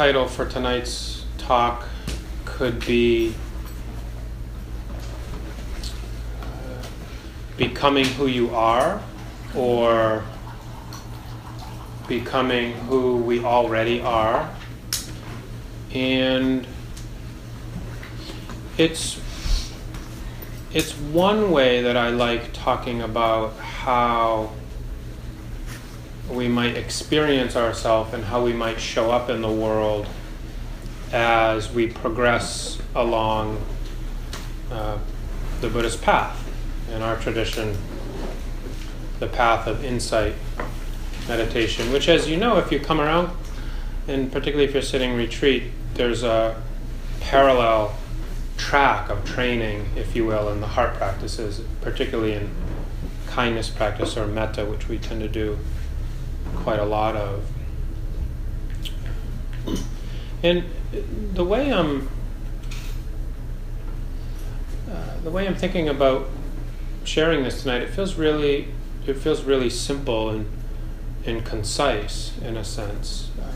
title for tonight's talk could be uh, Becoming Who You Are, or Becoming Who We Already Are. And it's it's one way that I like talking about how we might experience ourselves and how we might show up in the world as we progress along uh, the Buddhist path. In our tradition, the path of insight meditation, which, as you know, if you come around, and particularly if you're sitting retreat, there's a parallel track of training, if you will, in the heart practices, particularly in kindness practice or metta, which we tend to do quite a lot of. And the way I'm uh, the way I'm thinking about sharing this tonight, it feels really it feels really simple and and concise in a sense. Uh,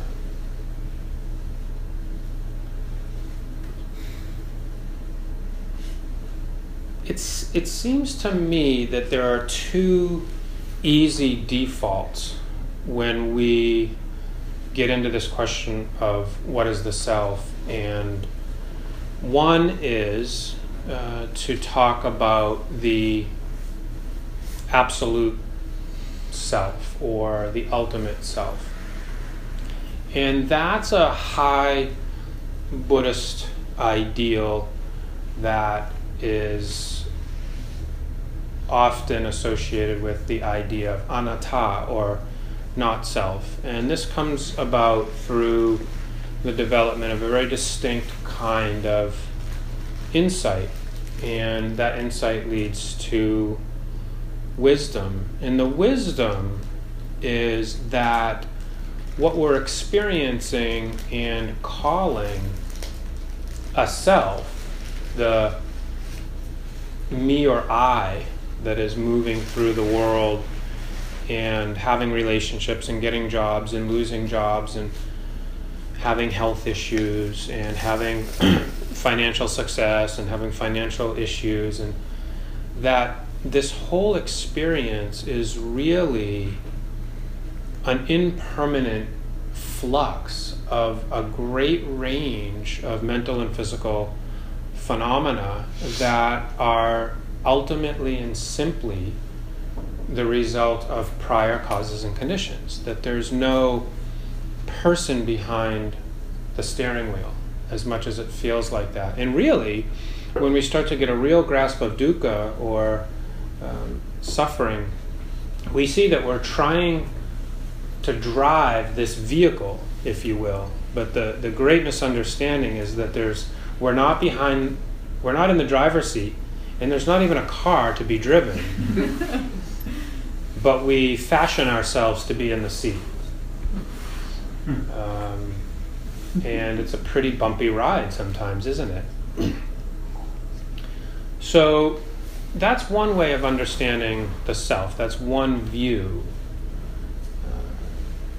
it's it seems to me that there are two easy defaults when we get into this question of what is the self, and one is uh, to talk about the absolute self or the ultimate self. And that's a high Buddhist ideal that is often associated with the idea of anatta or not self. And this comes about through the development of a very distinct kind of insight. And that insight leads to wisdom. And the wisdom is that what we're experiencing and calling a self, the me or I that is moving through the world and having relationships and getting jobs and losing jobs and having health issues and having financial success and having financial issues and that this whole experience is really an impermanent flux of a great range of mental and physical phenomena that are ultimately and simply the result of prior causes and conditions, that there's no person behind the steering wheel as much as it feels like that. And really, when we start to get a real grasp of dukkha or um, suffering, we see that we're trying to drive this vehicle, if you will. But the, the great misunderstanding is that there's we're not behind, we're not in the driver's seat, and there's not even a car to be driven. but we fashion ourselves to be in the sea. Um, and it's a pretty bumpy ride sometimes, isn't it? so that's one way of understanding the self, that's one view.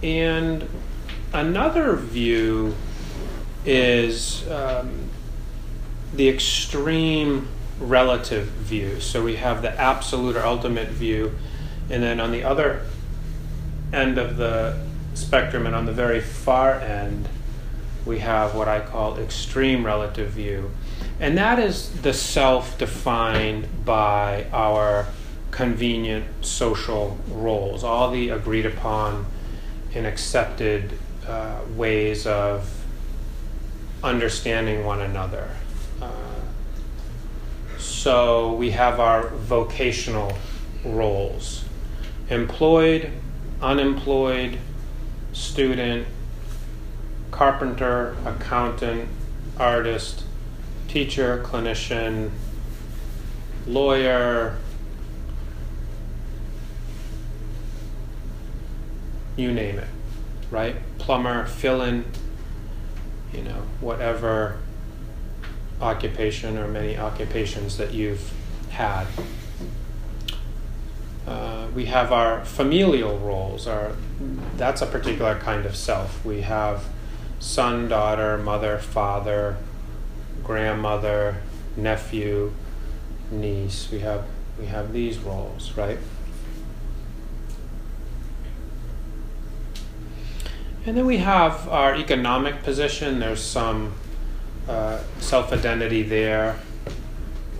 And another view is um, the extreme relative view. So we have the absolute or ultimate view and then on the other end of the spectrum, and on the very far end, we have what I call extreme relative view. And that is the self defined by our convenient social roles, all the agreed upon and accepted uh, ways of understanding one another. Uh, so we have our vocational roles employed, unemployed, student, carpenter, accountant, artist, teacher, clinician, lawyer, you name it, right? Plumber, fill in, you know, whatever occupation or many occupations that you've had. Uh, we have our familial roles. Our, that's a particular kind of self. We have son, daughter, mother, father, grandmother, nephew, niece. We have we have these roles, right? And then we have our economic position. There's some uh, self identity there.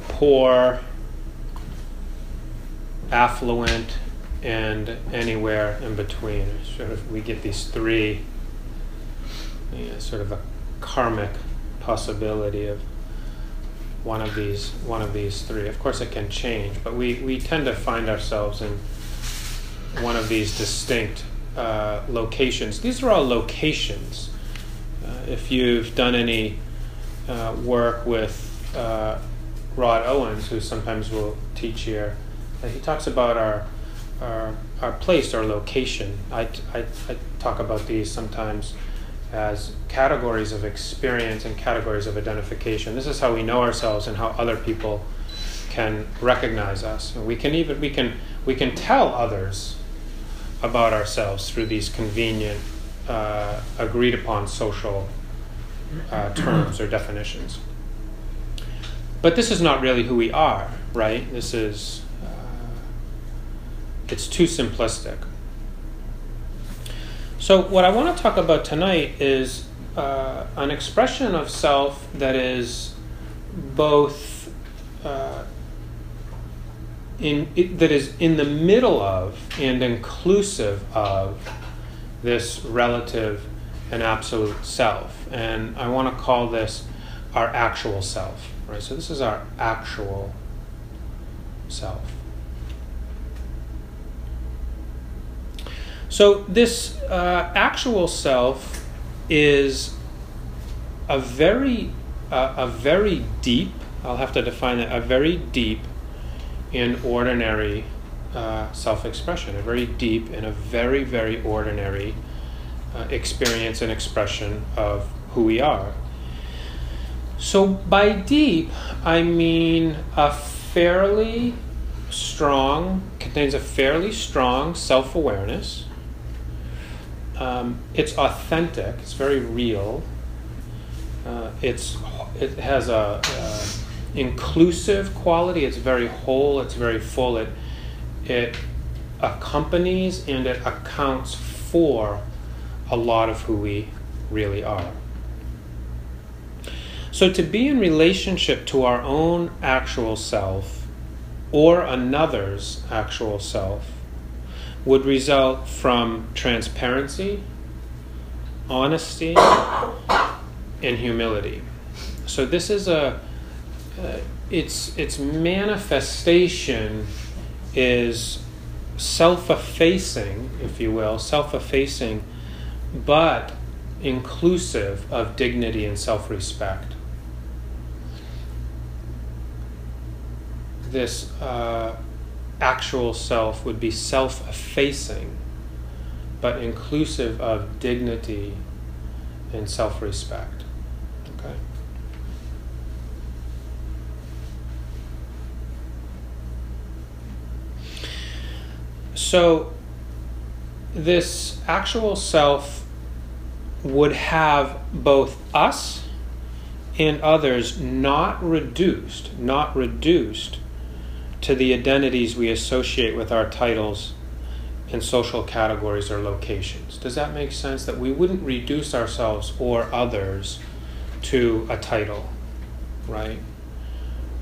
Poor, affluent, and anywhere in between. Sort of, we get these three, sort of a karmic possibility of one of these one of these three. Of course, it can change, but we, we tend to find ourselves in one of these distinct uh, locations. These are all locations. Uh, if you've done any uh, work with uh, Rod Owens, who sometimes will teach here, he talks about our, our, our place, our location. I, I, I talk about these sometimes as categories of experience and categories of identification. This is how we know ourselves and how other people can recognize us. And we can even we can we can tell others about ourselves through these convenient, uh, agreed upon social uh, terms or definitions. But this is not really who we are, right? This is uh, it's too simplistic. So, what I want to talk about tonight is uh, an expression of self that is both uh, in it, that is in the middle of and inclusive of this relative and absolute self, and I want to call this our actual self. Right. So this is our actual self. So, this uh, actual self is a very, uh, a very deep, I'll have to define that, a very deep and ordinary uh, self expression, a very deep and a very, very ordinary uh, experience and expression of who we are. So, by deep, I mean a fairly strong, contains a fairly strong self awareness um, it's authentic. It's very real. Uh, it's it has a, a, inclusive quality. It's very whole. It's very full. It it accompanies and it accounts for a lot of who we really are. So to be in relationship to our own actual self or another's actual self would result from transparency, honesty, and humility. So this is a uh, its its manifestation is self-effacing, if you will, self-effacing, but inclusive of dignity and self-respect. This uh, actual self would be self effacing, but inclusive of dignity and self respect. Okay? So, this actual self would have both us and others not reduced, not reduced to the identities we associate with our titles and social categories or locations. Does that make sense? That we wouldn't reduce ourselves or others to a title, right?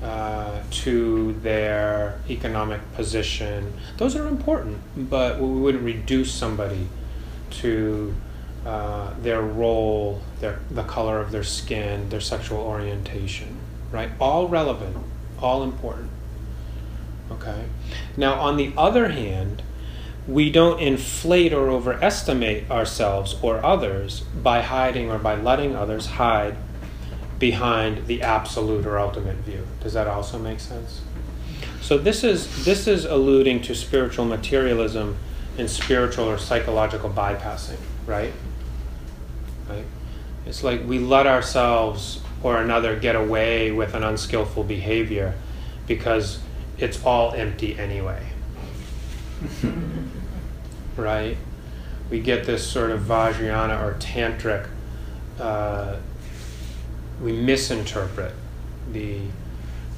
Uh, to their economic position. Those are important, but we wouldn't reduce somebody to uh, their role, their, the color of their skin, their sexual orientation, right? All relevant, all important. Okay. Now, on the other hand, we don't inflate or overestimate ourselves or others by hiding or by letting others hide behind the absolute or ultimate view. Does that also make sense? So this is this is alluding to spiritual materialism and spiritual or psychological bypassing, right? Right? It's like we let ourselves or another get away with an unskillful behavior because it's all empty anyway. right? We get this sort of Vajrayana or tantric, uh, we misinterpret the,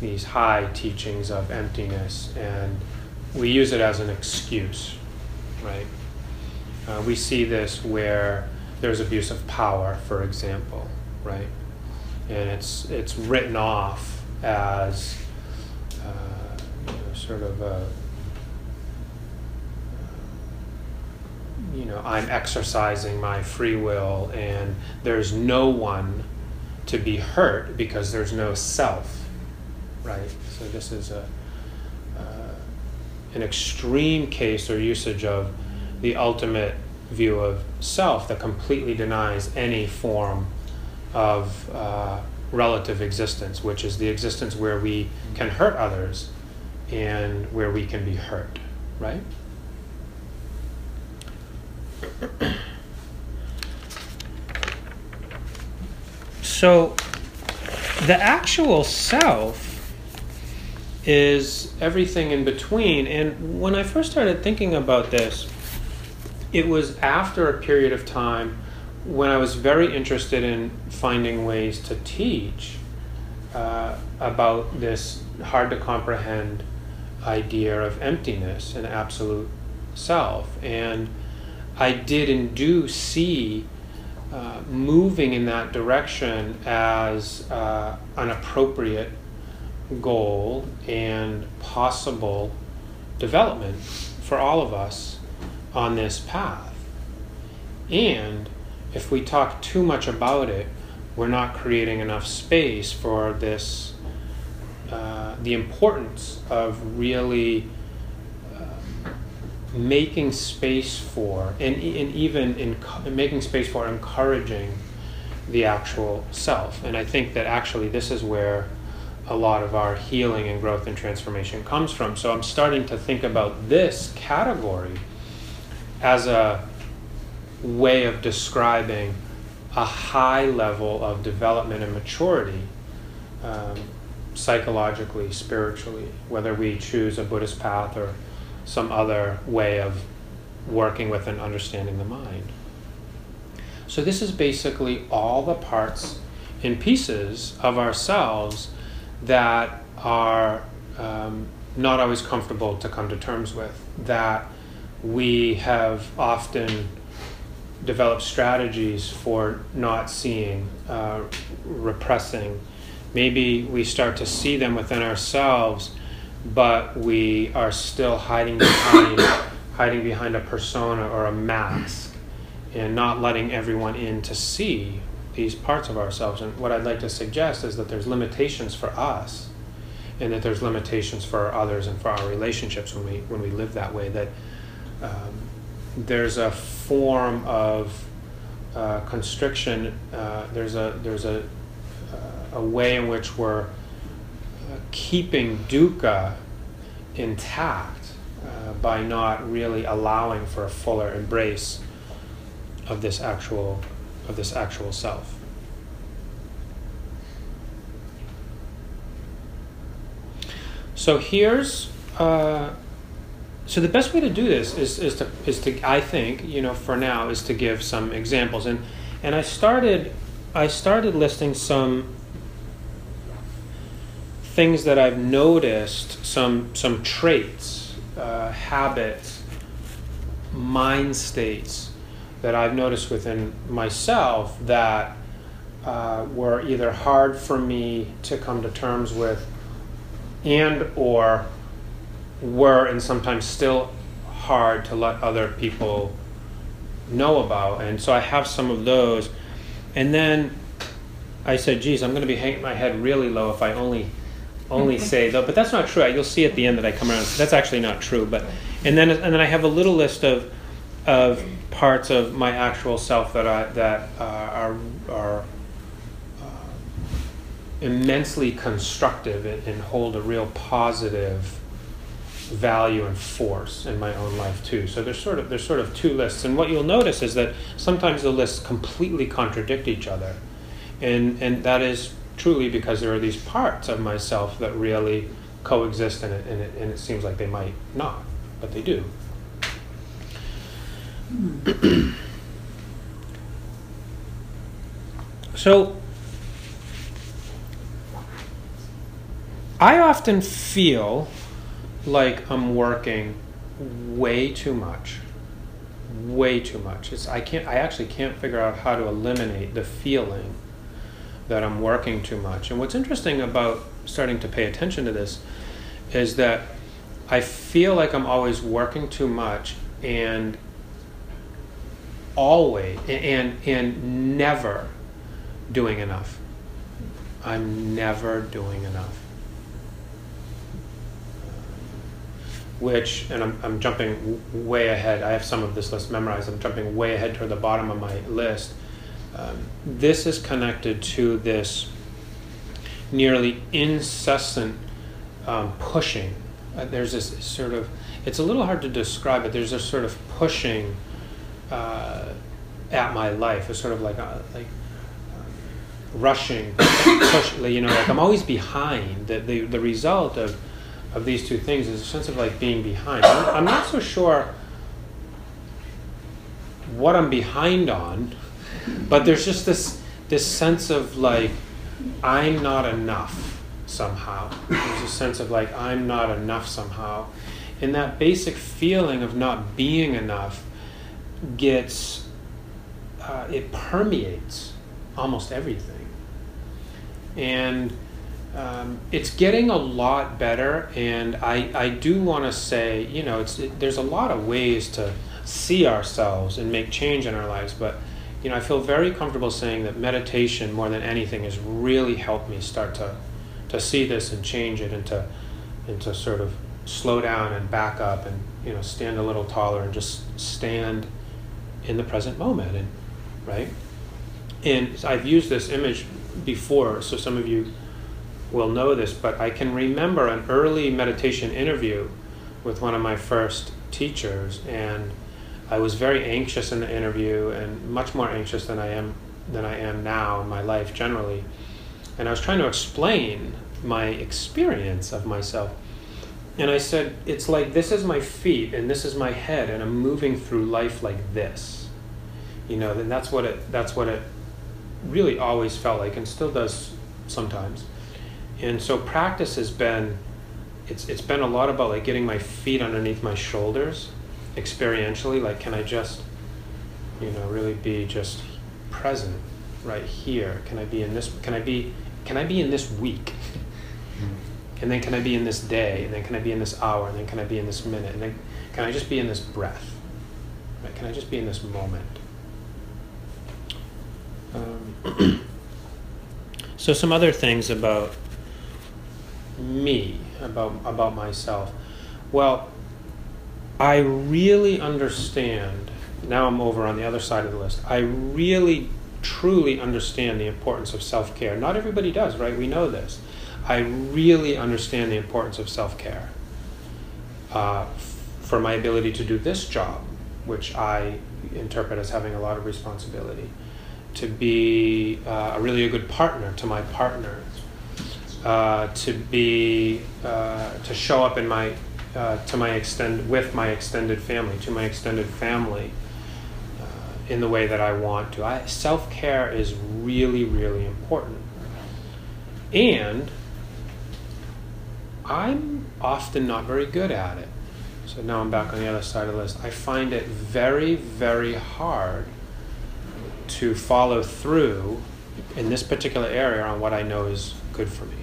these high teachings of emptiness and we use it as an excuse, right? Uh, we see this where there's abuse of power, for example, right? And it's, it's written off as sort of a, you know, I'm exercising my free will and there's no one to be hurt because there's no self, right? So this is a, uh, an extreme case or usage of the ultimate view of self that completely denies any form of uh, relative existence, which is the existence where we can hurt others and where we can be hurt, right? so the actual self is everything in between. And when I first started thinking about this, it was after a period of time when I was very interested in finding ways to teach uh, about this hard to comprehend idea of emptiness and absolute self. And I did and do see uh, moving in that direction as uh, an appropriate goal and possible development for all of us on this path. And if we talk too much about it, we're not creating enough space for this, uh, the importance of really uh, making space for, and, and even in, making space for encouraging the actual self. And I think that actually this is where a lot of our healing and growth and transformation comes from. So I'm starting to think about this category as a way of describing a high level of development and maturity, um, psychologically, spiritually, whether we choose a Buddhist path or some other way of working with and understanding the mind. So, this is basically all the parts and pieces of ourselves that are um, not always comfortable to come to terms with, that we have often developed strategies for not seeing, uh, repressing. Maybe we start to see them within ourselves, but we are still hiding behind, hiding behind a persona or a mask, and not letting everyone in to see these parts of ourselves. And what I'd like to suggest is that there's limitations for us, and that there's limitations for others and for our relationships when we when we live that way. That um, there's a form of uh, constriction. Uh, there's a there's a a way in which we're uh, keeping dukkha intact uh, by not really allowing for a fuller embrace of this actual of this actual self. So here's uh, so the best way to do this is, is to is to I think you know for now is to give some examples and and I started I started listing some things that I've noticed some some traits uh, habits mind states that I've noticed within myself that uh, were either hard for me to come to terms with and or were and sometimes still hard to let other people know about. And so I have some of those. And then I said, geez, I'm going to be hanging my head really low if I only only say though. But that's not true. You'll see at the end that I come around. That's actually not true. But and then and then I have a little list of of parts of my actual self that I that uh, are are uh, immensely constructive and, and hold a real positive value and force in my own life too. So there's sort of there's sort of two lists, and what you'll notice is that sometimes the lists completely contradict each other, and and that is truly because there are these parts of myself that really coexist, and it and it, and it seems like they might not, but they do. so I often feel like I'm working way too much. Way too much. It's, I can't I actually can't figure out how to eliminate the feeling that I'm working too much. And what's interesting about starting to pay attention to this is that I feel like I'm always working too much and always and and never doing enough. I'm never doing enough. Which, and I'm, I'm jumping way ahead. I have some of this list memorized. I'm jumping way ahead toward the bottom of my list. Um, this is connected to this nearly incessant um, pushing. Uh, there's this sort of, it's a little hard to describe, but there's a sort of pushing uh, at my life. It's sort of like a, like um, rushing, push, you know, like I'm always behind. The, the, the result of, of these two things is a sense of like being behind. I'm, I'm not so sure what I'm behind on, but there's just this this sense of like I'm not enough somehow. There's a sense of like I'm not enough somehow. And that basic feeling of not being enough gets uh, it permeates almost everything. And um, it's getting a lot better, and I, I do want to say, you know, it's it, there's a lot of ways to see ourselves and make change in our lives, but you know, I feel very comfortable saying that meditation, more than anything, has really helped me start to, to see this and change it, and to, and to sort of slow down and back up, and you know, stand a little taller, and just stand in the present moment, and right. And I've used this image before, so some of you will know this, but I can remember an early meditation interview with one of my first teachers, and I was very anxious in the interview and much more anxious than I am than I am now in my life generally. And I was trying to explain my experience of myself. And I said, it's like this is my feet and this is my head and I'm moving through life like this. You know, and that's what it that's what it really always felt like and still does sometimes. And so practice has been it's it's been a lot about like getting my feet underneath my shoulders experientially like can i just you know really be just present right here? Can i be in this can i be can i be in this week? Mm-hmm. and then can i be in this day? And then can i be in this hour? And then can i be in this minute? And then can i just be in this breath? Right can i just be in this moment? Um, so some other things about me about about myself. Well I really understand, now I'm over on the other side of the list, I really truly understand the importance of self care. Not everybody does, right? We know this. I really understand the importance of self care uh, for my ability to do this job, which I interpret as having a lot of responsibility, to be uh, a really a good partner to my partner, uh, to be uh, to show up in my uh, to my extend with my extended family, to my extended family, uh, in the way that I want to. I, Self care is really, really important, and I'm often not very good at it. So now I'm back on the other side of the list. I find it very, very hard to follow through in this particular area on what I know is good for me.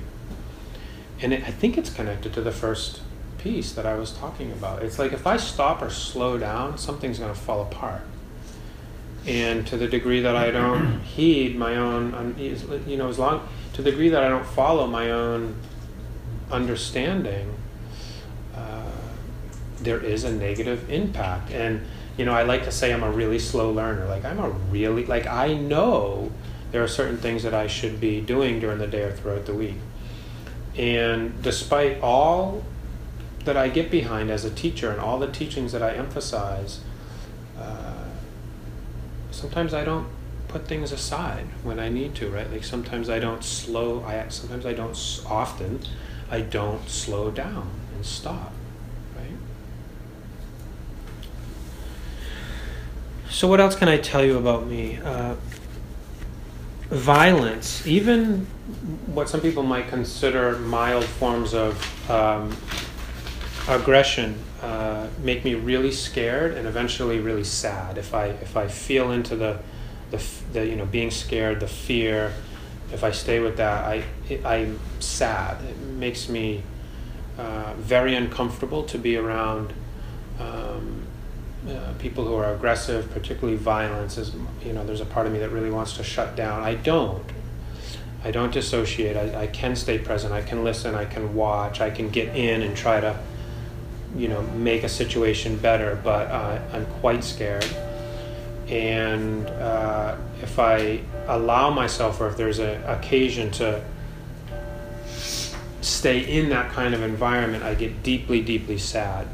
And it, I think it's connected to the first piece that I was talking about. It's like if I stop or slow down, something's going to fall apart. And to the degree that I don't heed my own, you know, as long to the degree that I don't follow my own understanding, uh, there is a negative impact. And you know, I like to say I'm a really slow learner. Like I'm a really like I know there are certain things that I should be doing during the day or throughout the week. And despite all that I get behind as a teacher and all the teachings that I emphasize, uh, sometimes I don't put things aside when I need to, right? Like sometimes I don't slow, I sometimes I don't often I don't slow down and stop, right? so what else can I tell you about me? Uh, violence, even what some people might consider mild forms of um, aggression, uh, make me really scared and eventually really sad. If I if I feel into the the, the you know being scared, the fear, if I stay with that, I it, I'm sad. It makes me uh, very uncomfortable to be around. Um, uh, people who are aggressive, particularly violence, is you know there's a part of me that really wants to shut down. I don't. I don't dissociate. I, I can stay present. I can listen. I can watch. I can get in and try to, you know, make a situation better. But uh, I'm quite scared. And uh, if I allow myself, or if there's an occasion to stay in that kind of environment, I get deeply, deeply sad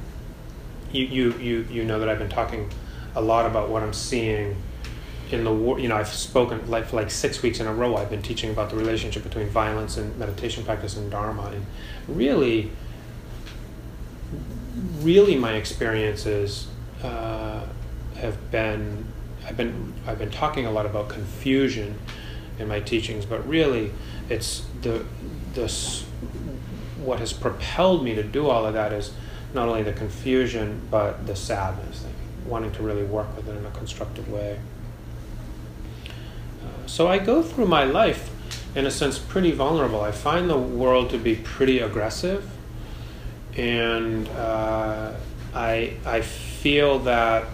you, you, you, you know that I've been talking a lot about what I'm seeing in the war. You know, I've spoken like for like six weeks in a row. I've been teaching about the relationship between violence and meditation practice and Dharma, and really, really, my experiences uh, have been. I've been I've been talking a lot about confusion in my teachings, but really, it's the the what has propelled me to do all of that is not only the confusion but the sadness, like wanting to really work with it in a constructive way. Uh, so I go through my life, in a sense, pretty vulnerable. I find the world to be pretty aggressive, and uh, I I feel that.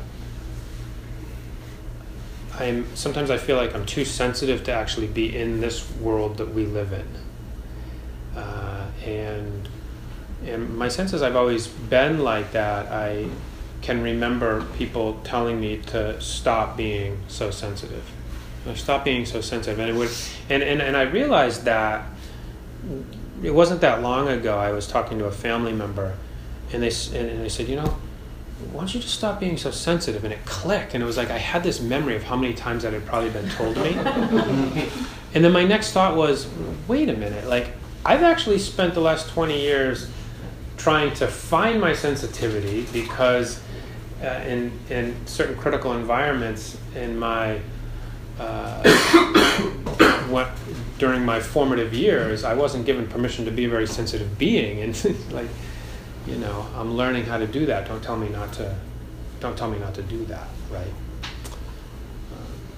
I'm sometimes I feel like I'm too sensitive to actually be in this world that we live in, uh, and and my sense is I've always been like that. I can remember people telling me to stop being so sensitive. Stop being so sensitive, and it would, and, and, and I realized that it wasn't that long ago. I was talking to a family member, and they and they said, you know, why don't you just stop being so sensitive? And it clicked, and it was like I had this memory of how many times that had probably been told to me. and then my next thought was, wait a minute, like I've actually spent the last twenty years trying to find my sensitivity because uh, in, in certain critical environments in my uh, what, during my formative years, I wasn't given permission to be a very sensitive being, and like, you know, I'm learning how to do that. Don't tell me not to. Don't tell me not to do that, right? Uh,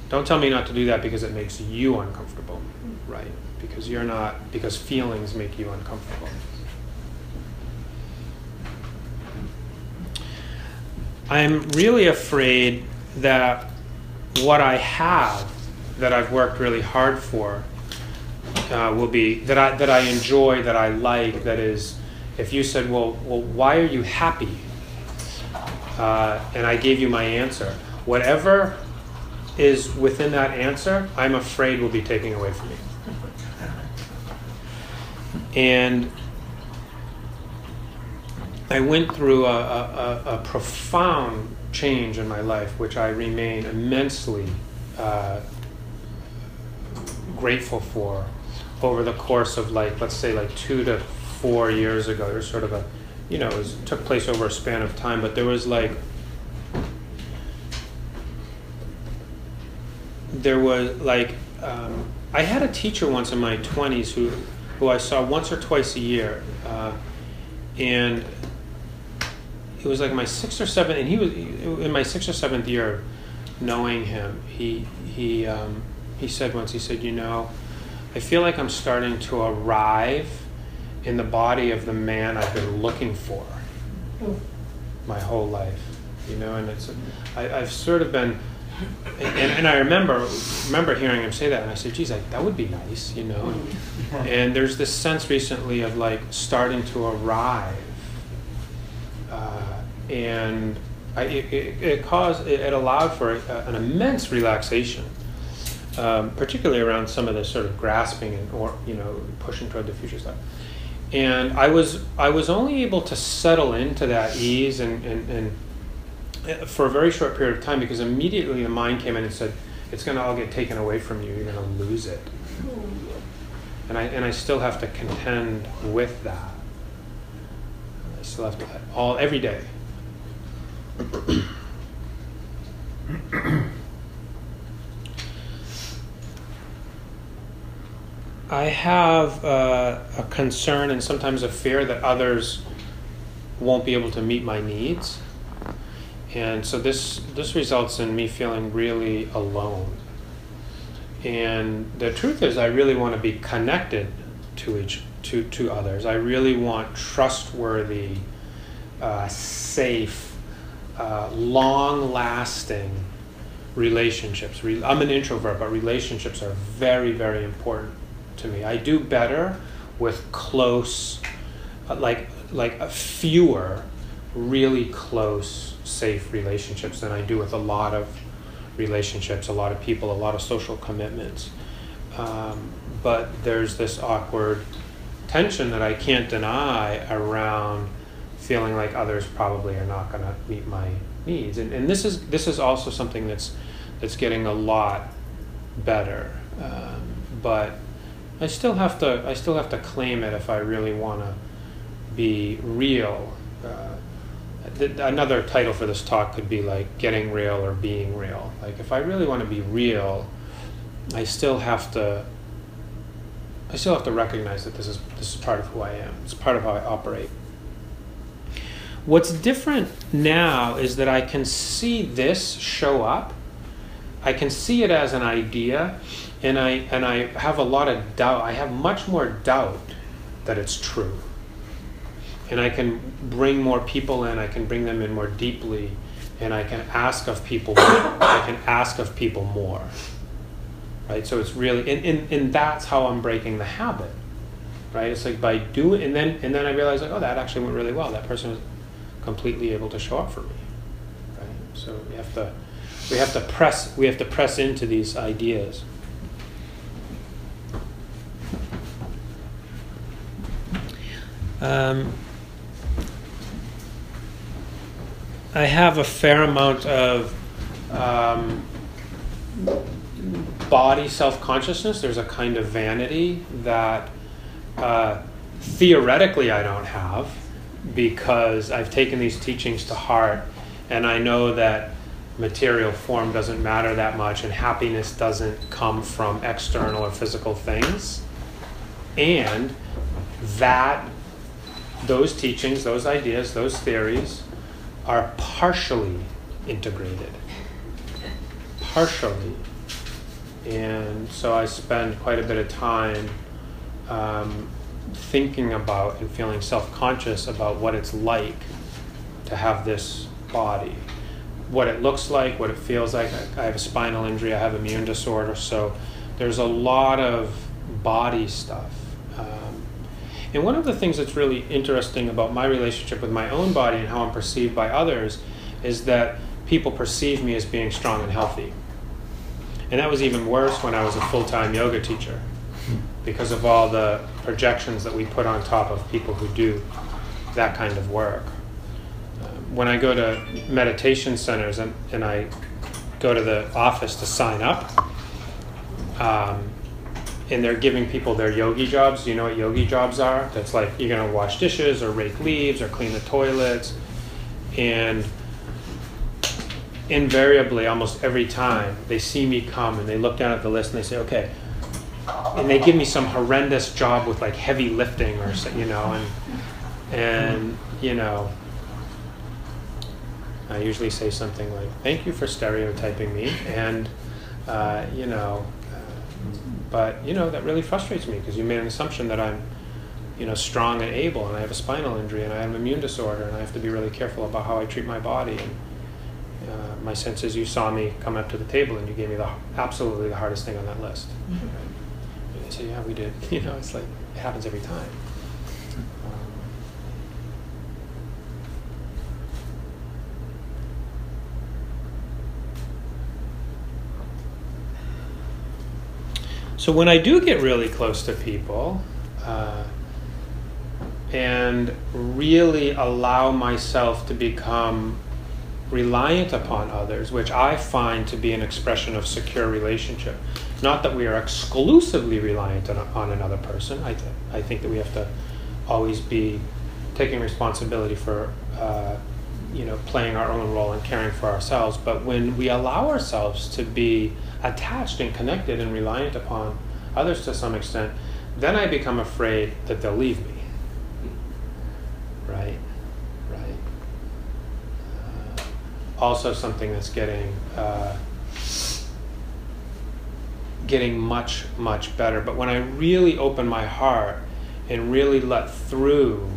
don't tell me not to do that because it makes you uncomfortable, right? Because you're not. Because feelings make you uncomfortable. I'm really afraid that what I have that I've worked really hard for uh, will be that I that I enjoy, that I like, that is, if you said, well, well, why are you happy? Uh, and I gave you my answer. Whatever is within that answer, I'm afraid will be taken away from me. And I went through a, a, a, profound change in my life, which I remain immensely uh, grateful for over the course of like, let's say, like two to four years ago. There's sort of a, you know, it was, took place over a span of time, but there was like, there was like, um, I had a teacher once in my 20s who, who I saw once or twice a year. Uh, and it was like my sixth or seventh, and he was in my sixth or seventh year knowing him. He he um, he said once. He said, "You know, I feel like I'm starting to arrive in the body of the man I've been looking for my whole life." You know, and it's I, I've sort of been. And, and, I remember remember hearing him say that, and I said, "Geez, like, that would be nice," you know. And, and there's this sense recently of like starting to arrive uh, and I, it, it, caused it, it allowed for a, an immense relaxation, um, particularly around some of the sort of grasping and or you know pushing toward the future stuff. And I was I was only able to settle into that ease and, and, and uh, for a very short period of time because immediately the mind came in and said it's going to all get taken away from you. You're going to lose it. And I and I still have to contend with that. I still have to all every day I have uh, a concern and sometimes a fear that others won't be able to meet my needs. And so this this results in me feeling really alone. And the truth is I really want to be connected to each to, to others. I really want trustworthy, uh, safe, uh, long lasting relationships. Re- I'm an introvert, but relationships are very, very important to me. I do better with close, uh, like like fewer really close, safe relationships than I do with a lot of relationships, a lot of people, a lot of social commitments. Um, but there's this awkward tension that I can't deny around feeling like others probably are not going to meet my needs. And, and this is this is also something that's that's getting a lot better. Um, but I still have to I still have to claim it if I really want to be real. Uh, th- another title for this talk could be like getting real or being real. Like if I really want to be real, I still have to I still have to recognize that this is this is part of who I am. It's part of how I operate. What's different now is that I can see this show up. I can see it as an idea and I and I have a lot of doubt. I have much more doubt that it's true. And I can bring more people in. I can bring them in more deeply, and I can ask of people. I can ask of people more. Right. So it's really and, and, and that's how I'm breaking the habit. Right. It's like by doing and then and then I realize like oh that actually went really well. That person was completely able to show up for me. Right. So we have to we have to press we have to press into these ideas. Um, I have a fair amount of um, body self consciousness. There's a kind of vanity that uh, theoretically I don't have because I've taken these teachings to heart and I know that material form doesn't matter that much and happiness doesn't come from external or physical things. And that those teachings, those ideas, those theories are partially integrated. Partially. And so I spend quite a bit of time um, thinking about and feeling self conscious about what it's like to have this body. What it looks like, what it feels like. I have a spinal injury, I have immune disorder, so there's a lot of body stuff and one of the things that's really interesting about my relationship with my own body and how I'm perceived by others is that people perceive me as being strong and healthy. And that was even worse when I was a full time yoga teacher because of all the projections that we put on top of people who do that kind of work. When I go to meditation centers and, and I go to the office to sign up, um, and they're giving people their yogi jobs. You know what yogi jobs are? That's like you're gonna wash dishes or rake leaves or clean the toilets, and invariably, almost every time, they see me come and they look down at the list and they say, "Okay," and they give me some horrendous job with like heavy lifting or you know, and and you know. I usually say something like, "Thank you for stereotyping me," and uh, you know, but you know that really frustrates me because you made an assumption that I'm, you know, strong and able, and I have a spinal injury, and I have an immune disorder, and I have to be really careful about how I treat my body. And uh, my sense is you saw me come up to the table, and you gave me the absolutely the hardest thing on that list. Mm-hmm. And I said, "Yeah, we did." You know, it's like it happens every time. So when I do get really close to people uh, and really allow myself to become reliant upon others, which I find to be an expression of secure relationship. Not that we are exclusively reliant on, on another person. I, th- I think that we have to always be taking responsibility for uh, you know, playing our own role and caring for ourselves. But when we allow ourselves to be attached and connected and reliant upon others to some extent, then I become afraid that they'll leave me. Right? Right. Uh, also, something that's getting uh, getting much much better. But when I really open my heart and really let through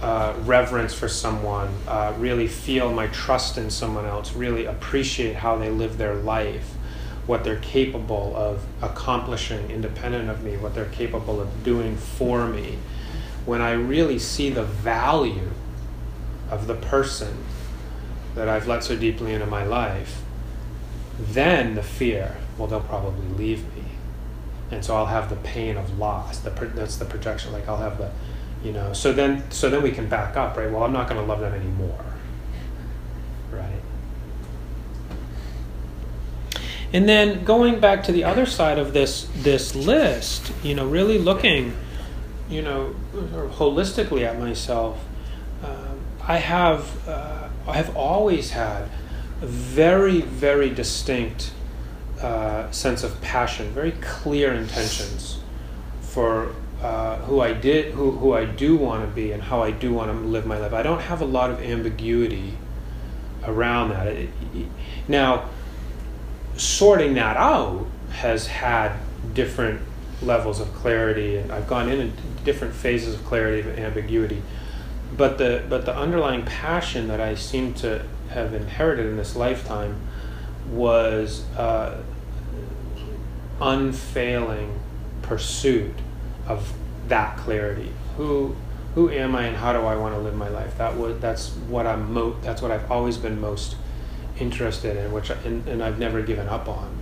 uh, reverence for someone, uh, really feel my trust in someone else, really appreciate how they live their life, what they're capable of accomplishing independent of me, what they're capable of doing for me. When I really see the value of the person that I've let so deeply into my life, then the fear, well, they'll probably leave me. And so I'll have the pain of loss. The, that's the projection. Like I'll have the, you know so then so then we can back up right? Well i'm not going to love them anymore right? And then going back to the other side of this this list you know really looking you know holistically at myself um, i have uh, i have always had a very very distinct uh, sense of passion very clear intentions for uh, who I did, who, who I do want to be, and how I do want to live my life. I don't have a lot of ambiguity around that. It, it, now, sorting that out has had different levels of clarity, and I've gone into different phases of clarity and ambiguity. But the but the underlying passion that I seem to have inherited in this lifetime was uh, unfailing pursuit of that clarity. Who who am I and how do I want to live my life? That would that's what I'm mo- that's what I've always been most interested in, which I, and, and I've never given up on.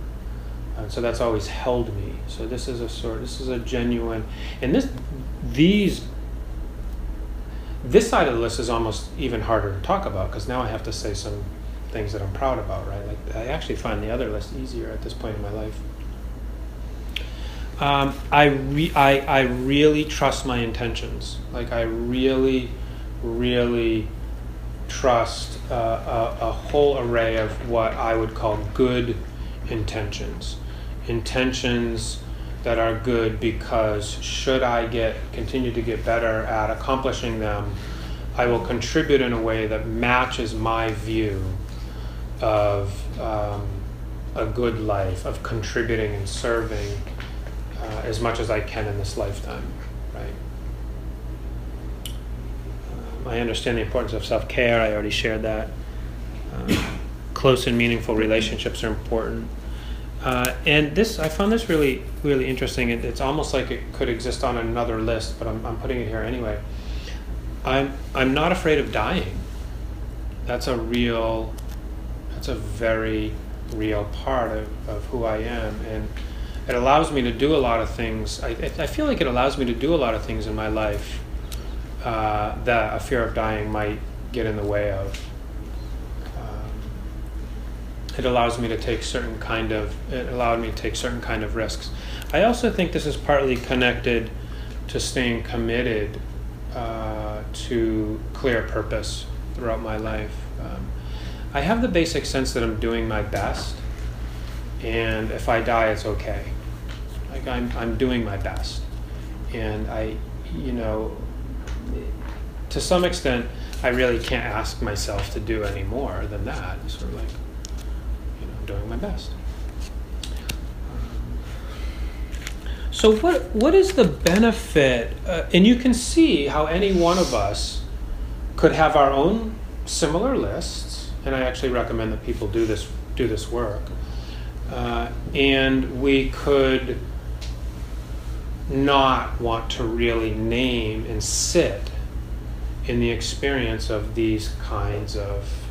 And so that's always held me. So this is a sort this is a genuine and this these this side of the list is almost even harder to talk about because now I have to say some things that I'm proud about, right? Like I actually find the other list easier at this point in my life. Um, I, re- I, I really trust my intentions. Like, I really, really trust uh, a, a whole array of what I would call good intentions. Intentions that are good because should I get continue to get better at accomplishing them, I will contribute in a way that matches my view of um, a good life, of contributing and serving uh, as much as I can in this lifetime, right? Um, I understand the importance of self care, I already shared that. Uh, close and meaningful relationships are important. Uh, and this, I found this really, really interesting. It, it's almost like it could exist on another list, but I'm, I'm putting it here anyway. I'm, I'm not afraid of dying. That's a real, that's a very real part of, of who I am. And it allows me to do a lot of things. I, I feel like it allows me to do a lot of things in my life uh, that a fear of dying might get in the way of. Um, it allows me to take certain kind of. It allowed me to take certain kind of risks. I also think this is partly connected to staying committed uh, to clear purpose throughout my life. Um, I have the basic sense that I'm doing my best, and if I die, it's okay. I'm, I'm doing my best. And I, you know, to some extent, I really can't ask myself to do any more than that. Sort of like, you know, I'm doing my best. So what what is the benefit? Uh, and you can see how any one of us could have our own similar lists, and I actually recommend that people do this do this work. Uh, and we could not want to really name and sit in the experience of these kinds of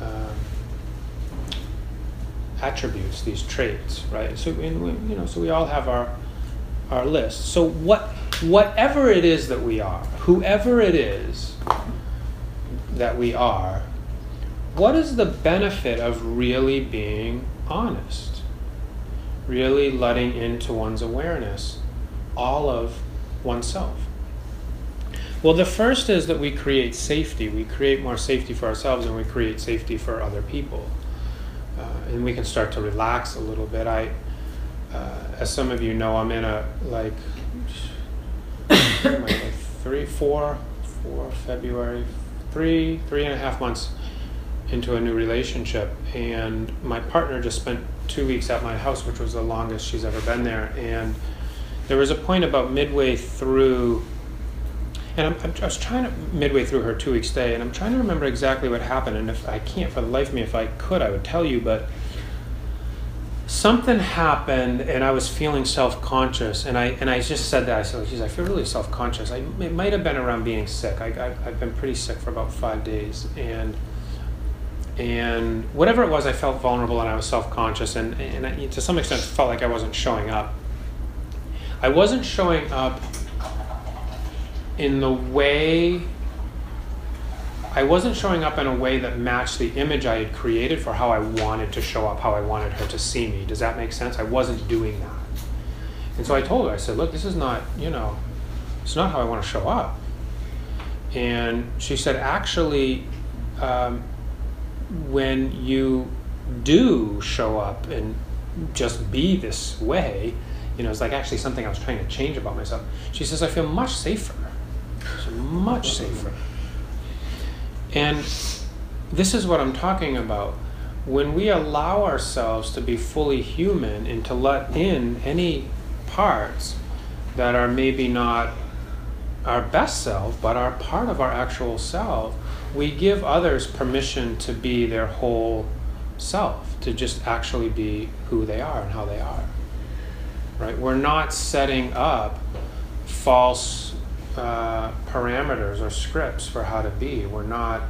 um, attributes, these traits, right? So, we, you know, so we all have our our list. So, what, whatever it is that we are, whoever it is that we are, what is the benefit of really being honest? Really letting into one's awareness all of oneself. Well, the first is that we create safety. We create more safety for ourselves and we create safety for other people. Uh, and we can start to relax a little bit. I, uh, as some of you know, I'm in a like, like three, four, four February, three, three and a half months into a new relationship, and my partner just spent two weeks at my house, which was the longest she's ever been there. And there was a point about midway through, and I'm, i was trying to midway through her two week stay, and I'm trying to remember exactly what happened. And if I can't for the life of me, if I could, I would tell you, but something happened and I was feeling self conscious and I and I just said that I said geez I feel really self conscious I it might have been around being sick I, I I've been pretty sick for about five days and and whatever it was I felt vulnerable and I was self conscious and and I, to some extent felt like I wasn't showing up I wasn't showing up in the way I wasn't showing up in a way that matched the image I had created for how I wanted to show up, how I wanted her to see me. Does that make sense? I wasn't doing that. And so I told her, I said, look, this is not, you know, it's not how I want to show up. And she said, actually, um, when you do show up and just be this way, you know, it's like actually something I was trying to change about myself. She says, I feel much safer. Much safer. And this is what I'm talking about. When we allow ourselves to be fully human and to let in any parts that are maybe not our best self, but are part of our actual self, we give others permission to be their whole self, to just actually be who they are and how they are. Right? We're not setting up false uh, parameters or scripts for how to be. We're not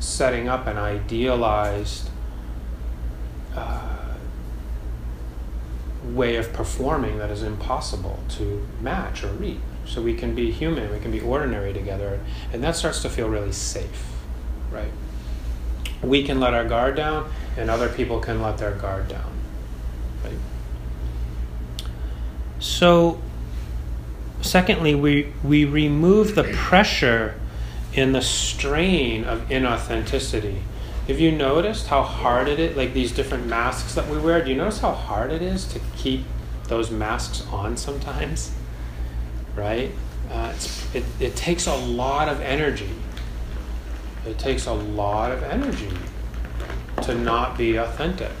setting up an idealized uh, way of performing that is impossible to match or reach. So we can be human, we can be ordinary together, and that starts to feel really safe, right? We can let our guard down, and other people can let their guard down, right? So Secondly, we, we remove the pressure and the strain of inauthenticity. Have you noticed how hard it is, like these different masks that we wear? Do you notice how hard it is to keep those masks on sometimes? Right? Uh, it, it takes a lot of energy. It takes a lot of energy to not be authentic.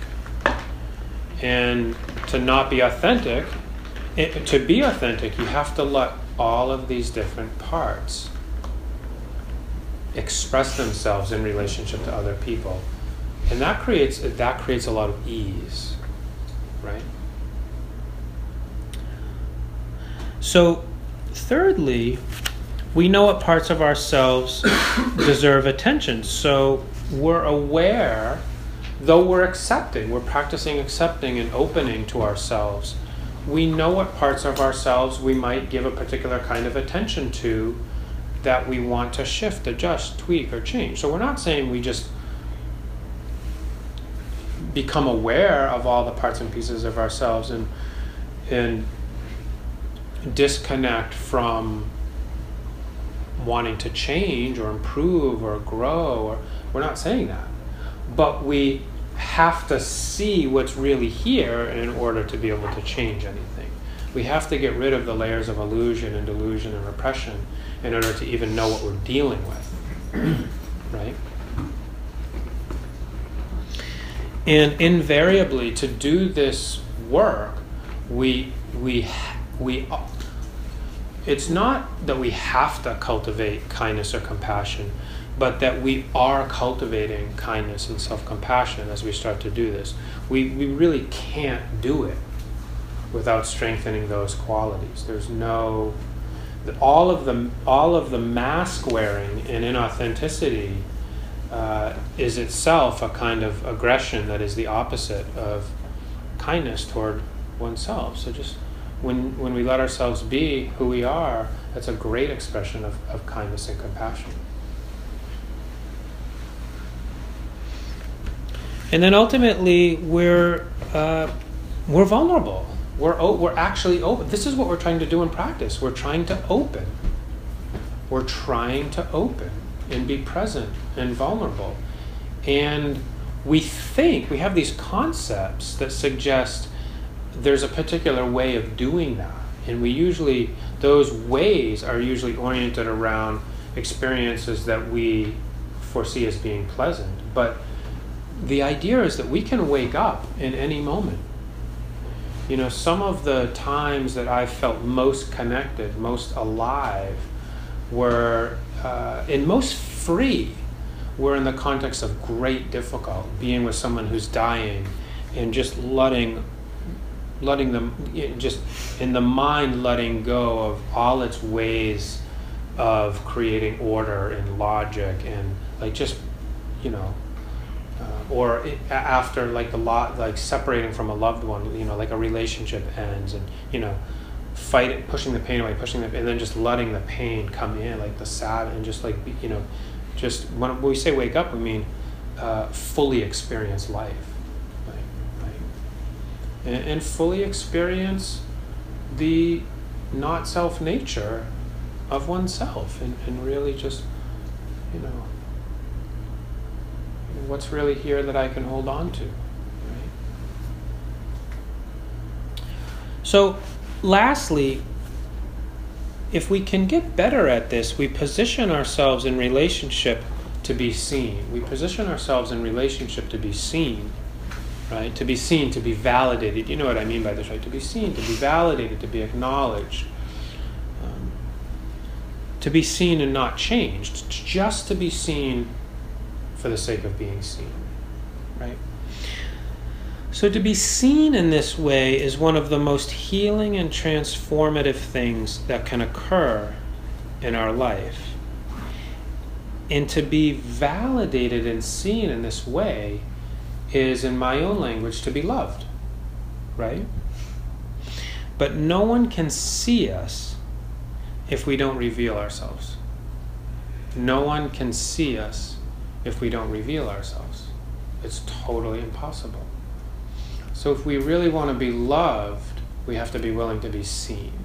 And to not be authentic it, to be authentic, you have to let all of these different parts express themselves in relationship to other people. And that creates that creates a lot of ease, right? So, thirdly, we know what parts of ourselves deserve attention. So, we're aware, though we're accepting, we're practicing accepting and opening to ourselves we know what parts of ourselves we might give a particular kind of attention to that we want to shift, adjust, tweak, or change. So we're not saying we just become aware of all the parts and pieces of ourselves and and disconnect from wanting to change or improve or grow or we're not saying that but we have to see what's really here in order to be able to change anything. We have to get rid of the layers of illusion and delusion and repression in order to even know what we're dealing with. right? And invariably, to do this work, we, we, we, it's not that we have to cultivate kindness or compassion but that we are cultivating kindness and self compassion as we start to do this. We, we really can't do it without strengthening those qualities. There's no all of the all of the mask wearing and inauthenticity uh, is itself a kind of aggression that is the opposite of kindness toward oneself. So just when when we let ourselves be who we are, that's a great expression of, of kindness and compassion. and then ultimately we're uh, we're vulnerable. We're o- we're actually open. This is what we're trying to do in practice. We're trying to open. we're trying to open and be present and vulnerable. And we think, we have these concepts that suggest there's a particular way of doing that. And we usually, those ways are usually oriented around experiences that we foresee as being pleasant. But the idea is that we can wake up in any moment. You know, some of the times that I felt most connected, most alive, were, uh, and most free, were in the context of great difficulty, being with someone who's dying and just letting letting them just in the mind letting go of all its ways of creating order and logic and like just you know uh, or it, after like the lot like separating from a loved one you know like a relationship ends and you know fight pushing the pain away pushing the and then just letting the pain come in like the sad and just like you know just when we say wake up we mean uh, fully experience life and, and fully experience the not self nature of oneself and, and really just, you know, what's really here that I can hold on to. Right? So, lastly, if we can get better at this, we position ourselves in relationship to be seen. We position ourselves in relationship to be seen right? To be seen, to be validated. You know what I mean by this, right? To be seen, to be validated, to be acknowledged. Um, to be seen and not changed, just to be seen for the sake of being seen, right? So, to be seen in this way is one of the most healing and transformative things that can occur in our life. And to be validated and seen in this way is, in my own language, to be loved, right? But no one can see us if we don't reveal ourselves. No one can see us if we don't reveal ourselves. It's totally impossible. So, if we really want to be loved, we have to be willing to be seen.